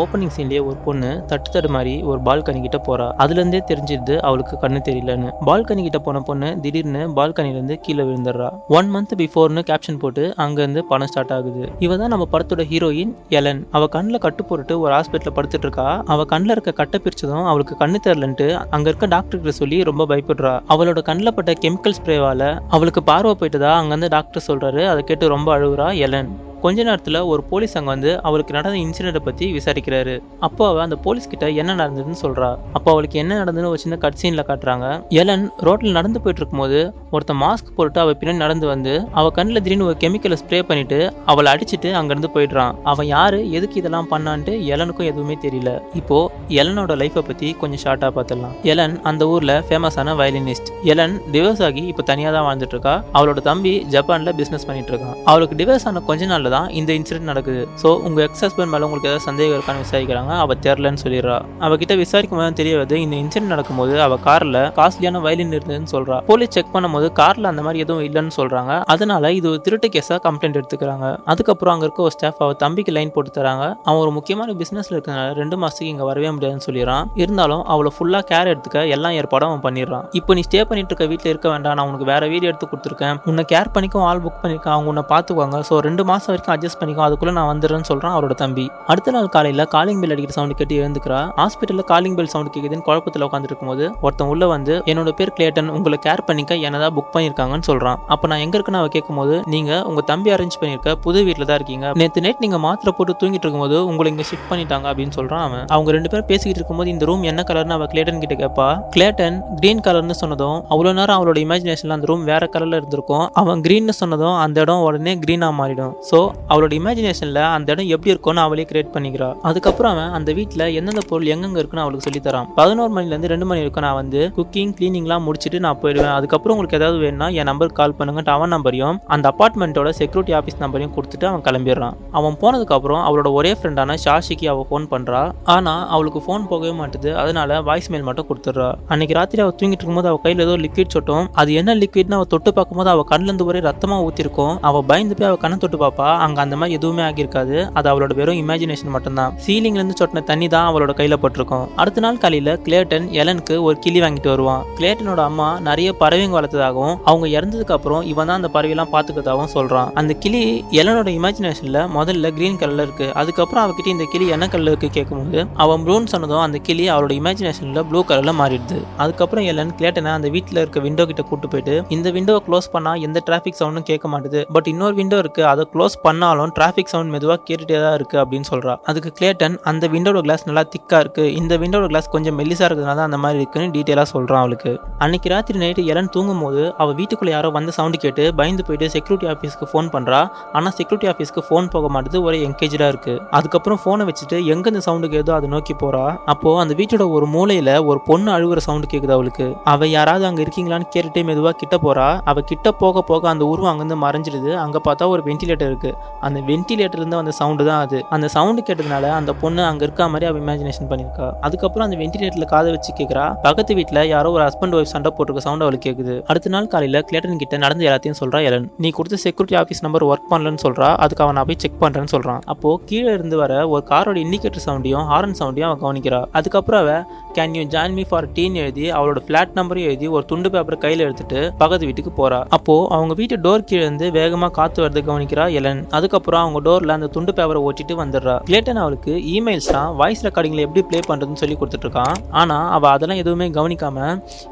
Opening சீன்லயே ஒரு பொண்ணு தட்டு தடு மாதிரி ஒரு பால்கனி கிட்ட போறா. அதுல இருந்தே தெரிஞ்சிருது அவளுக்கு கண்ணு தெரியலன்னு. பால்கனி கிட்ட போன பொண்ணு திடீர்னு பால்கனில இருந்து கீழே விழுந்துடுறா. ஒன் மந்த் பிஃபோர்னு கேப்ஷன் போட்டு அங்க இருந்து பணம் ஸ்டார்ட் ஆகுது. இவ தான் நம்ம படத்தோட ஹீரோயின் எலன் அவ கண்ணுல கட்டு போட்டுட்டு ஒரு ஹாஸ்பிட்டல் படுத்துட்டு இருக்கா. அவ கண்ணுல இருக்க கட்டை பிரிச்சதும் அவளுக்கு கண்ணு தெரியலன்ட்டு அங்க இருக்க டாக்டர் கிட்ட சொல்லி ரொம்ப பயப்படுறா. அவளோட கண்ணுல பட்ட கெமிக்கல் ஸ்ப்ரேவால அவளுக்கு பார்வை போயிட்டதா அங்க இருந்து டாக்டர் சொல்றாரு. அதை கேட்டு ரொம்ப அழுகுறா எலன் கொஞ்ச நேரத்தில் ஒரு போலீஸ் அங்கே வந்து அவளுக்கு நடந்த இன்சிடென்ட்டை பற்றி விசாரிக்கிறாரு. அப்போ அவள் அந்த போலீஸ் கிட்ட என்ன நடந்ததுன்னு சொல்கிறா அப்போ அவளுக்கு என்ன நடந்ததுன்னு ஒரு சின்ன கட் சீனில் காட்டுறாங்க. எலன் ரோட்டில் நடந்து போயிட்டு இருக்கும்போது ஒருத்தன் மாஸ்க் போட்டு அவள் பின்னாடி நடந்து வந்து அவள் கண்ணில் திடீர்னு ஒரு கெமிக்கலை ஸ்ப்ரே பண்ணிட்டு அவளை அடிச்சிட்டு அங்கேருந்து போயிடுறான். அவன் யாரு? எதுக்கு இதெல்லாம் பண்ணான்ட்டு எலனுக்கும் எதுவுமே தெரியல. இப்போ எலனோட லைஃப்பை பற்றி கொஞ்சம் ஷார்ட்டாக பார்த்துடலாம் எலன் அந்த ஊரில் ஃபேமஸான வயலினிஸ்ட் எலன் டிவோர்ஸ் ஆகி இப்போ தனியாக தான் வாழ்ந்துட்டு இருக்கா. அவளோட தம்பி ஜப்பானில் பிஸ்னஸ் பண்ணிட்டு இருக்கான். அவளுக்கு டிவோர்ஸ் ஆன கொஞ்ச நாளில் தான் இந்த இன்சிடென்ட் நடக்குது. ஸோ உங்கள் எக்ஸ் ஹஸ்பண்ட் மேலே உங்களுக்கு ஏதாவது சந்தேகம் இருக்கான்னு விசாரிக்கிறாங்க அவள் தெரிலன்னு சொல்லிடுறா. அவகிட்ட விசாரிக்கும் போது தெரிய வருது இந்த இன்சிடென்ட் நடக்கும்போது அவள் காரில் காஸ்ட்லியான வயலின் இருந்ததுன்னு சொல்கிறா போலீஸ் செக் பண்ணும்போது காரில் அந்த மாதிரி எதுவும் இல்லைன்னு சொல்கிறாங்க அதனால இது ஒரு திருட்டு கேஸாக கம்ப்ளைண்ட் எடுத்துக்கிறாங்க. அதுக்கப்புறம் அங்கே இருக்க ஒரு ஸ்டாஃப் அவள் தம்பிக்கு லைன் போட்டு தராங்க. அவன் ஒரு முக்கியமான பிஸ்னஸில் இருக்கிறதுனால ரெண்டு மாதத்துக்கு இங்கே வரவே முடியாதுன்னு சொல்லிடுறான். இருந்தாலும் அவளை ஃபுல்லாக கேர் எடுத்துக்க எல்லா ஏற்பாடும் அவன் பண்ணிடுறான். இப்போ நீ ஸ்டே பண்ணிட்டு இருக்க வீட்டில் இருக்க வேண்டாம். நான் உனக்கு வேற வீடு எடுத்து கொடுத்துருக்கேன். உன்னை கேர் பண்ணிக்கும் ஆள் புக் பண்ணியிருக்கேன் அவங்க உன்னை பார்த்துக்குவாங்க. ஸோ ரெண்டு மாதம் மாசம் வரைக்கும் அட்ஜஸ்ட் பண்ணிக்கோ அதுக்குள்ள நான் வந்துடுறேன்னு சொல்கிறான் அவரோட தம்பி. அடுத்த நாள் காலையில காலிங் பெல் அடிக்கிற சவுண்ட் கேட்டு எழுந்துக்கிறா. ஹாஸ்பிட்டல்ல காலிங் பெல் சவுண்ட் கேக்குதுன்னு குழப்பத்தில் உட்காந்துருக்கும் போது ஒருத்தன் உள்ள வந்து என்னோட பேர் கிளேட்டன் உங்களை கேர் பண்ணிக்க என்னதான் புக் பண்ணியிருக்காங்கன்னு சொல்றான். அப்ப நான் எங்க இருக்குன்னு அவ கேட்கும்போது நீங்க உங்க தம்பி அரேஞ்ச் பண்ணிருக்க புது வீட்டில் தான் இருக்கீங்க. நேற்று நைட் நீங்க மாத்திரை போட்டு தூங்கிட்டு இருக்கும்போது உங்களை இங்க ஷிஃப்ட் பண்ணிட்டாங்க அப்படின்னு சொல்றான் அவன். அவங்க ரெண்டு பேரும் பேசிக்கிட்டு இருக்கும்போது இந்த ரூம் என்ன கலர்னு அவ கிளேட்டன் கிட்ட கேட்பா கிளேட்டன் கிரீன் கலர்னு சொன்னதும் அவ்வளோ நேரம் அவளோட இமேஜினேஷன்ல அந்த ரூம் வேற கலர்ல இருந்திருக்கும். அவன் கிரீன்னு சொன்னதும் அந்த இடம் உடனே கிரீனா மாறிடும். ஸோ அவளோட இமேஜினேஷனில் அந்த இடம் எப்படி இருக்கும்னு அவளே கிரியேட் பண்ணிக்கிறா. அதுக்கப்புறம் அவன் அந்த வீட்டில் எந்தெந்த பொருள் எங்கெங்க இருக்குன்னு அவளுக்கு சொல்லி தரான். பதினோரு மணிலேருந்து ரெண்டு மணி வரைக்கும் நான் வந்து குக்கிங் கிளீனிங்லாம் முடிச்சுட்டு நான் போயிடுவேன். அதுக்கப்புறம் உங்களுக்கு ஏதாவது வேணும்னா என் நம்பருக்கு கால் பண்ணுங்க அவன் நம்பரையும் அந்த அப்பார்ட்மெண்ட்டோட செக்யூரிட்டி ஆஃபீஸ் நம்பரையும் கொடுத்துட்டு அவன் கிளம்பிடுறான். அவன் போனதுக்கப்புறம் அவளோட ஒரே ஃப்ரெண்டான ஷாஷிக்கு அவள் ஃபோன் பண்ணுறா ஆனால் அவளுக்கு ஃபோன் போகவே மாட்டுது. அதனால வாய்ஸ் மெயில் மட்டும் கொடுத்துட்றா. அன்னைக்கு ராத்திரி அவள் தூங்கிட்டு இருக்கும்போது அவள் கையில் ஏதோ லிக்விட் சொட்டும். அது என்ன லிக்விட்னு அவள் தொட்டு பார்க்கும்போது அவள் கண்ணிலேருந்து ஒரே ரத்தமாக ஊற்றிருக்கும் அவள் பயந்து போய் அவள் கண்ணை தொட்டு பார்ப்பா. அங்கே அந்த மாதிரி எதுவுமே ஆகியிருக்காது. அது அவளோட வெறும் இமேஜினேஷன் மட்டும்தான். சீலிங்ல இருந்து சொட்டின தண்ணி தான் அவளோட கையில போட்டிருக்கும். அடுத்த நாள் காலையில கிளேட்டன் எலனுக்கு ஒரு கிளி வாங்கிட்டு வருவான். கிளேட்டனோட அம்மா நிறைய பறவைங்க வளர்த்ததாகவும் அவங்க இறந்ததுக்கு அப்புறம் இவன் தான் அந்த பறவையெல்லாம் பார்த்துக்கிறதாகவும் சொல்றான். அந்த கிளி எலனோட இமேஜினேஷன்ல முதல்ல கிரீன் கலர்ல இருக்கு. அதுக்கப்புறம் அவகிட்ட இந்த கிளி என்ன கலர்ல இருக்கு கேட்கும்போது அவன் ப்ரூன் சொன்னதும் அந்த கிளி அவளோட இமேஜினேஷன்ல ப்ளூ கலர்ல மாறிடுது. அதுக்கப்புறம் எலன் கிளேட்டனை அந்த வீட்டில் இருக்க விண்டோ கிட்ட கூட்டு போயிட்டு இந்த விண்டோவை க்ளோஸ் பண்ணா எந்த டிராஃபிக் சவுண்டும் கேட்க மாட்டுது. பட் இன்னொரு விண்டோ இருக்கு அதை க்ளோஸ் பண்ணாலும் டிராஃபிக் சவுண்ட் மெதுவாக கேட்டுகிட்டே தான் இருக்குது அப்படின்னு சொல்கிறா அதுக்கு கிளேட்டன் அந்த விண்டோட கிளாஸ் நல்லா திக்காக இருக்குது இந்த விண்டோட கிளாஸ் கொஞ்சம் மெல்லிசாக இருக்கிறதுனால தான் அந்த மாதிரி இருக்குன்னு டீட்டெயிலாக சொல்கிறான் அவளுக்கு. அன்னைக்கு ராத்திரி நைட்டு எலன் தூங்கும் போது அவ வீட்டுக்குள்ள யாரோ வந்து சவுண்டு கேட்டு பயந்து போயிட்டு செக்யூரிட்டி ஆஃபீஸ்க்கு ஃபோன் பண்ணுறா ஆனால் செக்யூரிட்டி ஆஃபீஸ்க்கு ஃபோன் போக மாட்டேது ஒரே என்கேஜாக இருக்குது அதுக்கப்புறம் ஃபோனை வச்சுட்டு எங்கே இந்த சவுண்டு கேதோ அதை நோக்கி போகிறா அப்போது அந்த வீட்டோட ஒரு மூலையில் ஒரு பொண்ணு அழுகுற சவுண்டு கேட்குது அவளுக்கு. அவள் யாராவது அங்கே இருக்கீங்களான்னு கேட்டுகிட்டே மெதுவாக கிட்ட போகிறா அவள் கிட்ட போக போக அந்த உருவம் அங்கேருந்து மறைஞ்சிடுது. அங்கே பார்த்தா ஒரு வென்டிலேட்டர் இருக்குது அந்த வென்டிலேட்டர்லேருந்து வந்த சவுண்டு தான் அது. அந்த சவுண்டு கேட்டதுனால அந்த பொண்ணு அங்கே இருக்க மாதிரி அவள் இமேஜினேஷன் பண்ணியிருக்கா அதுக்கப்புறம் அந்த வென்டிலேட்டரில் காதை வச்சு கேட்குறா பக்கத்து வீட்டில் யாரோ ஒரு ஹஸ்பண்ட் ஒய்ஃப் சண்டை போட்டிருக்க சவுண்ட் அவளுக்கு கேட்குது அடுத்த நாள் காலையில் கிளேட்டன் கிட்ட நடந்த எல்லாத்தையும் சொல்கிறா எலன். நீ கொடுத்த செக்யூரிட்டி ஆஃபீஸ் நம்பர் ஒர்க் பண்ணலன்னு சொல்கிறா அதுக்கு அவன் நான் போய் செக் பண்ணுறேன்னு சொல்கிறான் அப்போ கீழே இருந்து வர ஒரு காரோட இண்டிகேட்டர் சவுண்டையும் ஹாரன் சவுண்டையும் அவன் கவனிக்கிறா. அதுக்கப்புறம் அவ can you join me for tea எழுதி அவளோட ஃபிளாட் நம்பரையும் எழுதி ஒரு துண்டு பேப்பர் கையில எடுத்துட்டு பக்கத்து வீட்டுக்கு போகிறா அப்போது அவங்க வீட்டு டோர் கீழே இருந்து வேகமாக காற்று வரது கவனிக்கிறா எலன். அதுக்கப்புறம் அவங்க டோர்ல அந்த துண்டு பேப்பரை ஓட்டிட்டு வந்துடுறா. கிளேட்டன் அவளுக்கு இமெயில்ஸ் தான் வாய்ஸ் ரெக்கார்டிங்ல எப்படி ப்ளே பண்றதுன்னு சொல்லி கொடுத்துட்டு இருக்கான் ஆனா அவ அதெல்லாம் எதுவுமே கவனிக்காம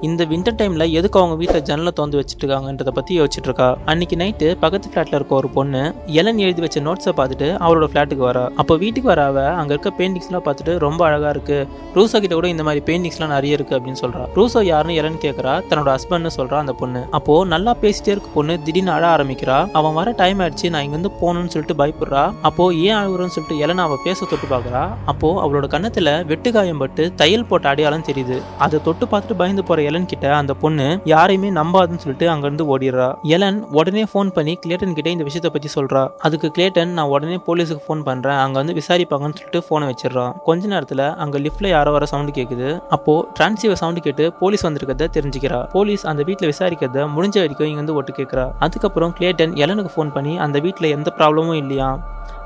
இந்த வின்டர் டைம்ல எதுக்கு அவங்க வீட்டில் ஜன்னலை திறந்து வச்சுட்டு இருக்காங்கன்றத பத்தி யோசிச்சுட்டு இருக்கா அன்னைக்கு நைட்டு பக்கத்து ஃபிளாட்ல இருக்க ஒரு பொண்ணு எலன் எழுதி வச்ச நோட்ஸை பார்த்துட்டு அவளோட ஃபிளாட்டுக்கு வரா. அப்போ வீட்டுக்கு வர அவ அங்க இருக்க பெயிண்டிங்ஸ்லாம் பார்த்துட்டு ரொம்ப அழகா இருக்கு. ரூசோ கிட்ட கூட இந்த மாதிரி பெயிண்டிங்ஸ்லாம் நிறைய இருக்கு அப்படின்னு சொல்றா. ரூசோ யாருன்னு எலன் கேட்கறா தன்னோட ஹஸ்பண்ட்னு சொல்றா அந்த பொண்ணு. அப்போ நல்லா பேசிட்டே இருக்க பொண்ணு திடீர்னு அழ ஆரம்பிக்கிறா. அவன் வர டைம் ஆயிடுச்சு நான் இங்க வந்து போகணும்னு சொல்லிட்டு பயப்படுறா. அப்போ ஏன் அழுகுறன்னு சொல்லிட்டு எலனா அவ பேச தொட்டு பாக்குறா அப்போ அவளோட கன்னத்துல வெட்டுக்காயம் பட்டு தையல் போட்ட அடையாளம் தெரியுது. அதை தொட்டு பார்த்துட்டு பயந்து போற எலன் கிட்ட அந்த பொண்ணு யாரையுமே நம்பாதுன்னு சொல்லிட்டு அங்கிருந்து ஓடிடுறா. எலன் உடனே ஃபோன் பண்ணி கிளேட்டன் கிட்ட இந்த விஷயத்தை பத்தி சொல்றா. அதுக்கு கிளேட்டன் நான் உடனே போலீஸுக்கு ஃபோன் பண்றேன். அங்க வந்து விசாரிப்பாங்கன்னு சொல்லிட்டு போனை வச்சிடறான் கொஞ்ச நேரத்துல அங்க லிஃப்ட்ல யாரோ வர சவுண்ட் கேக்குது. அப்போ டிரான்சிவர் சவுண்ட் கேட்டு போலீஸ் வந்திருக்கிறத தெரிஞ்சுக்கிறா. போலீஸ் அந்த வீட்டுல விசாரிக்கிறத முடிஞ்ச வரைக்கும் இங்க வந்து ஒட்டு கேட்கிறா அதுக்கப்புறம் கிளேட்டன் எலனுக்கு ஃபோன் பண்ணி அந்த வீட்டுல எந்த ப்ராப்ளமும் இல்லையா?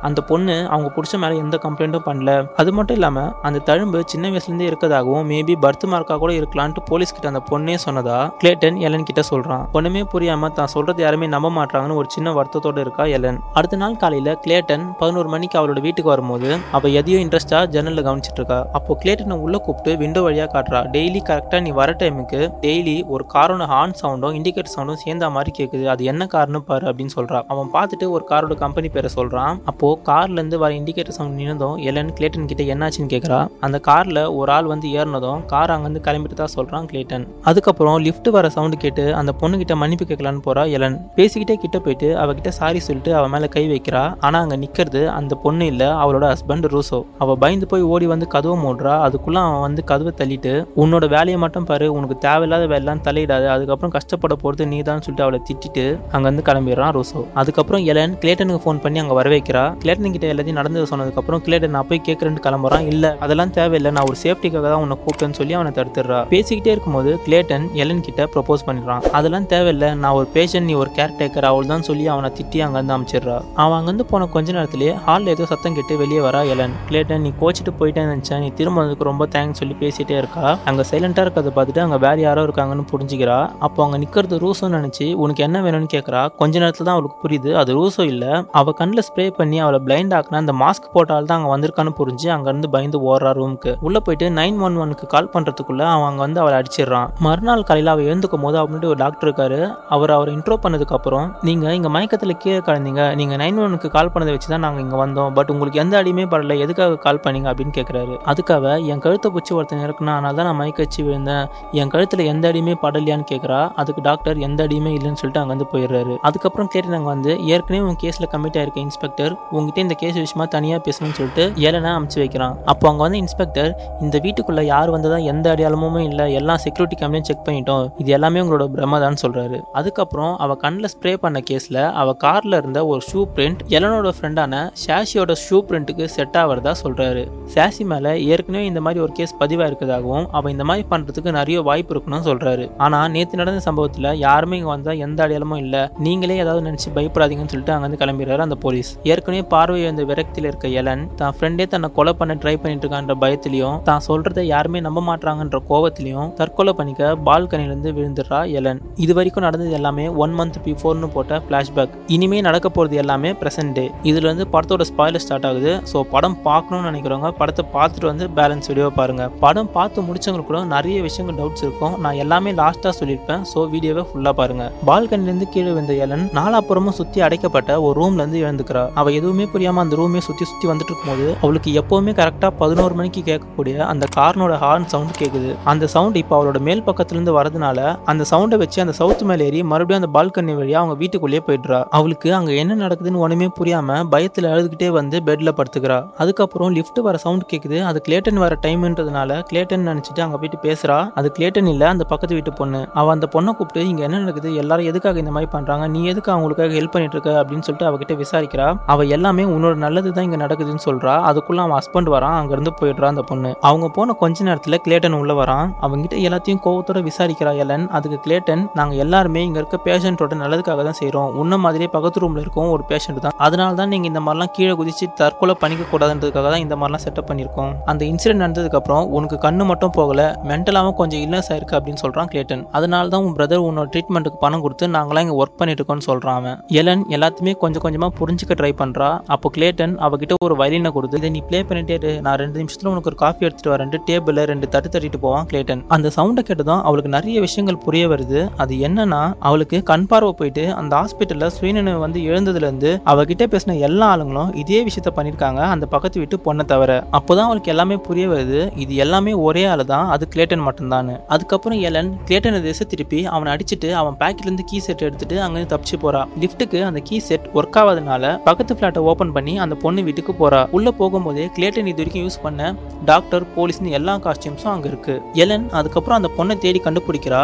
அந்த பொண்ணு அவங்க பிடிச்ச மேலே எந்த கம்ப்ளைண்ட்டும் பண்ணல. அது மட்டும் இல்லாமல் அந்த தழும்பு சின்ன வயசுலேருந்தே இருக்கதாகவும் மேபி பர்த் மார்க்கா கூட இருக்கலான்ட்டு போலீஸ் கிட்ட அந்த பொண்ணே சொன்னதா கிளேட்டன் எலன் கிட்ட சொல்கிறான் ஒன்றுமே புரியாமல் தான் சொல்கிறது யாருமே நம்ப மாட்டாங்கன்னு ஒரு சின்ன வருத்தத்தோட இருக்கா எலன் அடுத்த நாள் காலையில் கிளேட்டன் பதினோரு மணிக்கு அவளோட வீட்டுக்கு வரும்போது அவள் எதையோ இன்ட்ரெஸ்டா ஜன்னலில் கவனிச்சிட்டு இருக்கா. அப்போ கிளேட்டனை உள்ளே கூப்பிட்டு விண்டோ வழியாக காட்டுறா. டெய்லி கரெக்டாக நீ வர டைமுக்கு டெய்லி ஒரு காரோட ஹார்ன் சவுண்டும் இண்டிகேட்டர் சவுண்டும் சேர்ந்த மாதிரி கேட்குது அது என்ன காரணம் பாரு அப்படின்னு சொல்கிறான் அவன் பார்த்துட்டு ஒரு காரோட கம்பெனி பேரை சொல்கிறான் அப்போ கார்லேருந்து வர இண்டிகேட்டர் சவுண்ட் நின்னதும் எலன் கிளேட்டன் கிட்ட என்னாச்சுன்னு கேட்குறா அந்த காரில் ஒரு ஆள் வந்து ஏறினதும் கார் அங்கேருந்து கிளம்பிட்டு தான் சொல்கிறான் கிளேட்டன். அதுக்கப்புறம் லிஃப்ட் வர சவுண்டு கேட்டு அந்த பொண்ணுக்கிட்ட மன்னிப்பு கேட்கலான்னு போகிறா எலன். பேசிக்கிட்டே கிட்ட போயிட்டு அவகிட்ட சாரி சொல்லிட்டு அவன் மேலே கை வைக்கிறா. ஆனால் அங்கே நிற்கிறது அந்த பொண்ணு இல்லை அவளோட ஹஸ்பண்ட் ரூசோ. அவள் பயந்து போய் ஓடி வந்து கதவை மூடுறா. அதுக்குள்ளே அவன் வந்து கதவை தள்ளிட்டு உன்னோட வேலையை மட்டும் பாரு உனக்கு தேவையில்லாத வேலைலாம் தலையிடாது. அதுக்கப்புறம் கஷ்டப்பட போகிறது நீ தான் சொல்லிட்டு அவளை திட்டிட்டு அங்கேருந்து கிளம்பிடுறான் ரூசோ. அதுக்கப்புறம் எலன் கிளேட்டனுக்கு ஃபோன் பண்ணி அங்கே வர வைக்கிறா. கிளேட்டன் கிட்ட எல்லாத்தையும் நடந்தது சொன்னதுக்கப்புறம் கிளேட்டன் நான் போய் கேட்குறேன்னு கிளம்புறான். இல்லை அதெல்லாம் தேவையில்லை. நான் ஒரு சேஃப்டிக்காக தான் உன்னை கூப்பிட்டேன்னு சொல்லி அவனை தடுத்துடுறா. பேசிக்கிட்டே இருக்கும்போது கிளேட்டன் எலன் கிட்ட ப்ரொபோஸ் பண்ணிடுறான். அதெல்லாம் தேவையில்லை. நான் ஒரு பேஷண்ட் நீ ஒரு கேர் டேக்கர் அவள் தான் சொல்லி அவனை திட்டி அங்கேருந்து அமைச்சிடுறா. அவன் அங்கேருந்து போன கொஞ்ச நேரத்திலே ஹாலில் ஏதோ சத்தம் கேட்டு வெளியே வரா எலன் கிளேட்டன் நீ கோச்சிட்டு போயிட்டேன்னு நினச்சேன் நீ திரும்ப வந்ததுக்கு ரொம்ப தேங்க்ஸ் சொல்லி பேசிட்டே இருக்கா? அங்கே சைலண்டாக இருக்கிறத பார்த்துட்டு அங்கே வேற யாரோ இருக்காங்கன்னு புரிஞ்சுக்கிறா? அப்போ அங்கே நிற்கிறது ரூசோன்னு நினச்சி உனக்கு என்ன வேணும்னு கேட்குறா கொஞ்ச நேரத்தில் தான் அவளுக்கு புரியுது. அது ரூசோ இல்லை. அவள் கண்ணில் ஸ்ப்ரே பண்ணி அவளை பிளைண்ட் ஆக்குனா அந்த மாஸ்க் போட்டால் தான் அங்கே வந்திருக்கான்னு புரிஞ்சு அங்கேருந்து பயந்து ஓடுறா ரூமுக்கு. உள்ளே போயிட்டு நைன் ஒன் ஒனுக்கு கால் பண்ணுறதுக்குள்ள அவன் அங்கே வந்து அவளை அடிச்சிடுறான். மறுநாள் காலையில் அவள் எழுந்துக்கும் போது அப்படின்ட்டு ஒரு டாக்டர் இருக்காரு. அவர் அவரை இன்ட்ரோ பண்ணதுக்கு அப்புறம் நீங்கள் இங்கே மயக்கத்தில் கீழே கலந்தீங்க நீங்கள் நைன் ஒனுக்கு கால் பண்ணதை வச்சு தான் நாங்கள் இங்கே வந்தோம். பட் உங்களுக்கு எந்த அடியுமே படல. எதுக்காக கால் பண்ணீங்க? அப்படின்னு கேட்குறாரு அதுக்காக என் கழுத்தை பிடிச்சி ஒருத்தன் இருக்குன்னா அதனால தான் நான் மயக்க வச்சு விழுந்தேன். என் கழுத்தில் எந்த அடியுமே படலையான்னு கேட்குறா அதுக்கு டாக்டர் எந்த அடியுமே இல்லைன்னு சொல்லிட்டு அங்கேருந்து போயிடுறாரு. அதுக்கப்புறம் கேட்டு நாங்கள் வந்து ஏற்கனவே உங்க கேஸில் கமிட் ஆயிருக்க இன்ஸ்பெக்டர் உங்ககிட்ட இந்த கேஸ் விஷயமா தனியாக பேசணும்னு சொல்லிட்டு ஏலனா அமுச்சு வைக்கிறான். அப்போ அங்கே வந்து இன்ஸ்பெக்டர் இந்த வீட்டுக்குள்ளே யார் வந்ததா எந்த அடையாளமும் இல்லை எல்லாம் செக்யூரிட்டி கேமரையும் செக் பண்ணிட்டோம். இது எல்லாமே உங்களோட பிரம்மதான்னு சொல்கிறாரு அதுக்கப்புறம் அவள் கண்ணில் ஸ்ப்ரே பண்ண கேஸில் அவள் காரில் இருந்த ஒரு ஷூ பிரிண்ட் எலனோட ஃப்ரெண்டான சாஷியோட ஷூ பிரிண்ட்டுக்கு செட் ஆகிறதா சொல்கிறாரு சாஷி மேலே ஏற்கனவே இந்த மாதிரி ஒரு கேஸ் பதிவாக இருக்கதாகவும் அவள் இந்த மாதிரி பண்ணுறதுக்கு நிறைய வாய்ப்பு இருக்குன்னு சொல்கிறாரு ஆனால் நேற்று நடந்த சம்பவத்தில் யாருமே இங்கே வந்தால் எந்த அடையாளமும் இல்லை நீங்களே ஏதாவது நினச்சி பயப்படாதீங்கன்னு சொல்லிட்டு அங்கிருந்து கிளம்பிடுறாரு அந்த போலீஸ். ஏற்கனவே பார்வை வந்து விரக்தியில் இருக்க எலன் தான் ஃப்ரெண்டே தன்னை கொலை பண்ண ட்ரை பண்ணிட்டு இருக்கான்ற பயத்திலையும் தான் சொல்றதை யாருமே நம்ப மாட்டாங்கன்ற கோவத்திலையும் தற்கொலை பண்ணிக்க பால்கனிலிருந்து விழுந்துடுறா எலன். இது வரைக்கும் நடந்தது எல்லாமே ஒன் மந்த் பிஃபோர்னு போட்ட ஃபிளாஷ்பேக் இனிமே நடக்க போறது எல்லாமே பிரசன்ட் டே இதுல இருந்து படத்தோட ஸ்பாயிலர் ஸ்டார்ட் ஆகுது. ஸோ படம் பார்க்கணும்னு நினைக்கிறவங்க படத்தை பார்த்துட்டு வந்து பேலன்ஸ் வீடியோ பாருங்க. படம் பார்த்து முடிச்சவங்களுக்கு கூட நிறைய விஷயங்கள் டவுட்ஸ் இருக்கும். நான் எல்லாமே லாஸ்டா சொல்லியிருப்பேன். ஸோ வீடியோவை ஃபுல்லா பாருங்க. பால்கனிலிருந்து கீழே விழுந்த எலன் நாலாப்புறமும் சுத்தி அடைக்கப்பட்ட ஒரு ரூம்ல இருந்து எழுந்துக்கிறா. அவ எதுவும் புரியாம அந்த ரூமே சுற்றி சுற்றி வந்துட்டு இருக்கும்போது அவளுக்கு எப்போவுமே கரெக்டாக பதினோரு மணிக்கு கேட்கக்கூடிய அந்த கார்னோட ஹார்ன் சவுண்ட் கேட்குது அந்த சவுண்ட் இப்போ அவளோட மேல் பக்கத்துலேருந்து வரதுனால அந்த சவுண்டை வச்சு அந்த சவுத்து மேலே ஏறி மறுபடியும் அந்த பால்கனி வழியாக அவங்க வீட்டுக்குள்ளேயே போயிடுறா. அவளுக்கு அங்கே என்ன நடக்குதுன்னு ஒன்றுமே புரியாமல் பயத்தில் அழுதுகிட்டே வந்து பெட்டில் படுத்துக்கிறா. அதுக்கப்புறம் லிஃப்ட் வர சவுண்ட் கேட்குது அது கிளேட்டன் வர டைம்ன்றதுனால கிளேட்டன் நினச்சிட்டு அங்கே போயிட்டு பேசுகிறா அது கிளேட்டன் இல்லை அந்த பக்கத்து வீட்டு பொண்ணு. அவள் அந்த பொண்ணை கூப்பிட்டு இங்கே என்ன நடக்குது? எல்லாரும் எதுக்காக இந்த மாதிரி பண்ணுறாங்க நீ எதுக்கு அவங்களுக்காக ஹெல்ப் பண்ணிட்டு இருக்க? அப்படின்னு சொல்லிட்டு அவகிட்ட விசாரிக்கிறா. அவ எல்லாமே உன்னோட நல்லது தான் இங்கே நடக்குதுன்னு சொல்றா. அதுக்குள்ள அவன் ஹஸ்பண்ட் வரான் அங்கேருந்து போயிடுறான் போயிடுறா அந்த பொண்ணு. அவங்க போன கொஞ்ச நேரத்தில் கிளேட்டன் உள்ள வரான். அவங்ககிட்ட எல்லாத்தையும் கோவத்தோட விசாரிக்கிறா எலன். அதுக்கு கிளேட்டன் நாங்கள் எல்லாருமே இங்கே இருக்க பேஷண்ட்டோட நல்லதுக்காக தான் செய்கிறோம் உன்ன மாதிரியே பக்கத்து ரூமில் இருக்கோம் ஒரு பேஷண்ட் தான். அதனால தான் நீங்கள் இந்த மாதிரிலாம் கீழே குதிச்சு தற்கொலை பண்ணிக்க கூடாதுன்றதுக்காக தான் இந்த மாதிரிலாம் செட்டப் பண்ணியிருக்கோம் அந்த இன்சிடென்ட் நடந்ததுக்கப்புறம் உனக்கு கண்ணு மட்டும் போகலை மென்டலாகவும் கொஞ்சம் இல்லஸ் ஆயிருக்கு அப்படின்னு சொல்கிறான் கிளேட்டன் அதனால தான் உன் பிரதர் உன்னோட ட்ரீட்மெண்ட்டுக்கு பணம் கொடுத்து நாங்களாம் இங்கே ஒர்க் பண்ணிட்டு இருக்கோம்னு சொல்கிறான் அவன். எலன் எல்லாத்தையுமே கொஞ்சம் கொஞ்சமாக புரிஞ்சுக்க ட்ரை பண்ணுறா அப்போ கிளேட்டன் அவகிட்ட ஒரு வயலினை கொடுத்து இதை நீ ப்ளே பண்ணிட்டே நான் ரெண்டு நிமிஷத்துல உனக்கு ஒரு காஃபி எடுத்துட்டு வரேன். டேபிள்ல ரெண்டு தட்டு தட்டிட்டு போவான் கிளேட்டன் அந்த சவுண்டை கேட்டதும் அவளுக்கு நிறைய விஷயங்கள் புரிய வருது. அது என்னன்னா அவளுக்கு கண் பார்வை போயிட்டு அந்த ஹாஸ்பிட்டல்ல சுயநினைவு வந்து எழுந்ததுல இருந்து அவகிட்ட பேசின எல்லா ஆளுங்களும் இதே விஷயத்த பண்ணிருக்காங்க. அந்த பக்கத்து வீட்டு பொண்ணை தவிர. அப்போதான் அவளுக்கு எல்லாமே புரிய வருது. இது எல்லாமே ஒரே ஆளு தான் அது கிளேட்டன் மட்டும்தான் அதுக்கப்புறம் எலன் கிளேட்டனை திசை திருப்பி அவனை அடிச்சுட்டு அவன் பேக்கெட்ல இருந்து கீ செட் எடுத்துட்டு அங்கிருந்து தப்பிச்சு போறா. லிஃப்ட்டுக்கு அந்த கீ செட் ஒர்க் ஆகாதனால பக்கத்து ஃபிளாட்டை ஓபன் பண்ணி அந்த பொண்ணு வீட்டுக்கு போறா. உள்ள போகும்போதே கிளேட்டன் இது வரைக்கும் யூஸ் பண்ண டாக்டர் போலீஸ்னு எல்லா காஸ்டியூம்ஸும் அங்க இருக்கு. எலன் அதுக்கப்புறம் அந்த பொண்ணை தேடி கண்டுபிடிக்கிறா.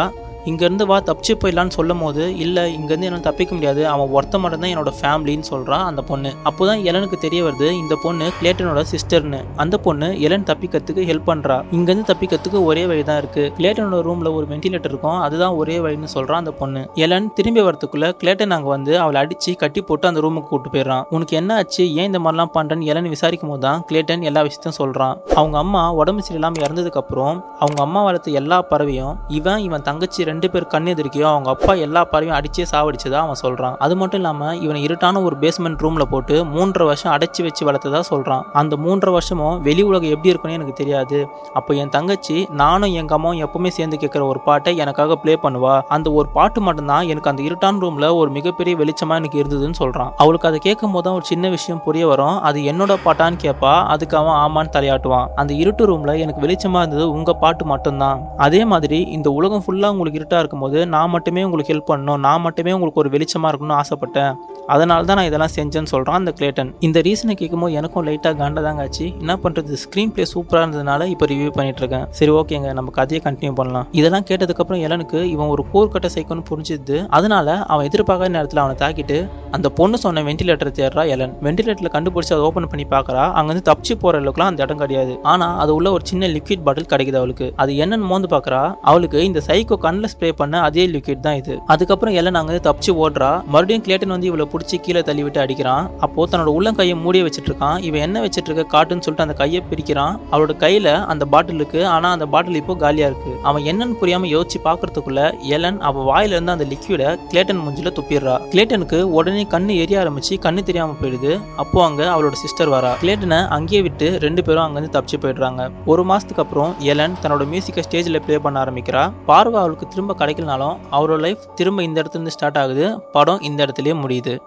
இங்கேருந்து வா தப்பிச்சு போயிடலான்னு சொல்லும் போது இல்லை இங்கேருந்து என்னால் தப்பிக்க முடியாது. அவன் ஒருத்த மட்டும் தான் என்னோட ஃபேமிலின்னு சொல்கிறான் அந்த பொண்ணு. அப்போதான் எலனுக்கு தெரிய வருது இந்த பொண்ணு கிளேட்டனோட சிஸ்டர்னு. அந்த பொண்ணு எலன் தப்பிக்கிறதுக்கு ஹெல்ப் பண்ணுறா இங்கேருந்து தப்பிக்கிறதுக்கு ஒரே வழி தான் இருக்குது கிளேட்டனோட ரூமில் ஒரு வென்டிலேட்டர் இருக்கும் அதுதான் ஒரே வழின்னு சொல்கிறான் அந்த பொண்ணு. எலன் திரும்பி வரதுக்குள்ள கிளேட்டன் அங்கே வந்து அவளை அடித்து கட்டி போட்டு அந்த ரூமுக்கு கூட்டு போயிடுறான். உனக்கு என்ன ஆச்சு? ஏன் இந்த மாதிரிலாம் பண்ணுறேன்னு எலன் விசாரிக்கும் போது தான் கிளேட்டன் எல்லா விஷயத்தையும் சொல்கிறான் அவங்க அம்மா உடம்பு சரியில்லாமல் இறந்ததுக்கப்புறம் அவங்க அம்மா வளர்த்த எல்லா பறவையும் இவன் இவன் தங்கச்சி ரெண்டு பேர் கண் எதிர்க்கையும் அவங்க அப்பா எல்லா பறவையும் அடிச்சே சாவடிச்சதா அவன் சொல்கிறான் அது மட்டும் இல்லாமல் இவனை இருட்டான ஒரு பேஸ்மெண்ட் ரூமில் போட்டு மூன்றரை வருஷம் அடைச்சி வச்சு வளர்த்ததா சொல்கிறான் அந்த மூன்றரை வருஷமும் வெளி உலகம் எப்படி இருக்குன்னு எனக்கு தெரியாது. அப்போ என் தங்கச்சி நானும் எங்கள் அம்மாவும் எப்பவுமே சேர்ந்து கேட்குற ஒரு பாட்டை எனக்காக ப்ளே பண்ணுவா. அந்த ஒரு பாட்டு மட்டும்தான் எனக்கு அந்த இருட்டான ரூமில் ஒரு மிகப்பெரிய வெளிச்சமாக எனக்கு இருந்ததுன்னு சொல்கிறான் அவளுக்கு அதை கேட்கும் போது தான் ஒரு சின்ன விஷயம் புரிய வரும். அது என்னோட பாட்டான்னு கேட்பா அதுக்கு அவன் ஆமான்னு தலையாட்டுவான். அந்த இருட்டு ரூமில் எனக்கு வெளிச்சமாக இருந்தது உங்கள் பாட்டு மட்டும்தான். அதே மாதிரி இந்த உலகம் ஃபுல்லாக உங்களுக்கு இருட்டாக இருக்கும்போது நான் மட்டுமே உங்களுக்கு ஹெல்ப் பண்ணணும் நான் மட்டுமே உங்களுக்கு ஒரு வெளிச்சமாக இருக்கணும்னு ஆசைப்பட்டேன். அதனால தான் நான் இதெல்லாம் செஞ்சேன்னு சொல்கிறான் அந்த கிளேட்டன் இந்த ரீசனை கேட்கும்போது எனக்கும் லைட்டாக காண்டதாங்க ஆச்சு. என்ன பண்ணுறது ஸ்க்ரீன் ப்ளே சூப்பராக இருந்ததுனால இப்போ ரிவ்யூ பண்ணிட்டு இருக்கேன். சரி ஓகேங்க. நம்ம கதையை கண்டினியூ பண்ணலாம். இதெல்லாம் கேட்டதுக்கப்புறம் எலனுக்கு இவன் ஒரு போர்க்கட்ட சைக்கோன்னு புரிஞ்சுது. அதனால அவன் எதிர்பார்க்காத நேரத்தில் அவனை தாக்கிட்டு அந்த பொண்ணு சொன்ன வெண்டிலேட்டர் தேடுறா எலன். வெண்டிலேட்டரில் கண்டுபிடிச்சி அதை ஓப்பன் பண்ணி பார்க்குறா அங்கேருந்து தப்பிச்சு போகிற அளவுக்குலாம் அந்த இடம் கிடையாது. ஆனால் அது உள்ள ஒரு சின்ன லிக்விட் பாட்டில் கிடைக்குது அவளுக்கு. அது என்னன்னு மோந்து பார்க்கறா அவளுக்கு இந்த சைக்கோ கண்ணில் ஸ்ப்ரே பண்ண அதே லிக்விட் தான் இது. அதுக்கப்புறம் எல்லாம் அங்கே தப்பிச்சு ஓடுறா. மறுபடியும் கிளேட்டன் வந்து இவளை பிடிச்சி கீழே தள்ளி விட்டு அடிக்கிறான். அப்போ தன்னோட உள்ளம் கையை மூடிய வச்சுட்டு இருக்கான் இவன் என்ன வச்சிட்டு இருக்க காட்டுன்னு சொல்லிட்டு அந்த கையை பிரிக்கிறான் அவளோட கையில அந்த பாட்டில் இருக்கு. ஆனா அந்த பாட்டில் இப்போ காலியா இருக்கு. அவன் என்னன்னு புரியாம யோசிச்சு பாக்குறதுக்குள்ள எலன் அவ வாயில இருந்து அந்த லிக்விட கிளேட்டன் மூஞ்சில துப்பிடுறா. கிளேட்டனுக்கு உடனே கண்ணு எரிய ஆரம்பிச்சு கண்ணு தெரியாம போயிடுது. அப்போ அங்க அவளோட சிஸ்டர் வரா. கிளேட்டனை அங்கேயே விட்டு ரெண்டு பேரும் அங்கிருந்து தப்பிச்சு போயிடுறாங்க. ஒரு மாசத்துக்கு அப்புறம் எலன் தன்னோட மியூசிக்கை ஸ்டேஜ்ல ப்ளே பண்ண ஆரம்பிக்கிறா. பார்வை அவளுக்கு திரும்ப திரும்ப கிடைக்கலனாலும் அவரோட லைஃப் திரும்ப இந்த இடத்துல இருந்து ஸ்டார்ட் ஆகுது. படம் இந்த இடத்துலயே முடியுது.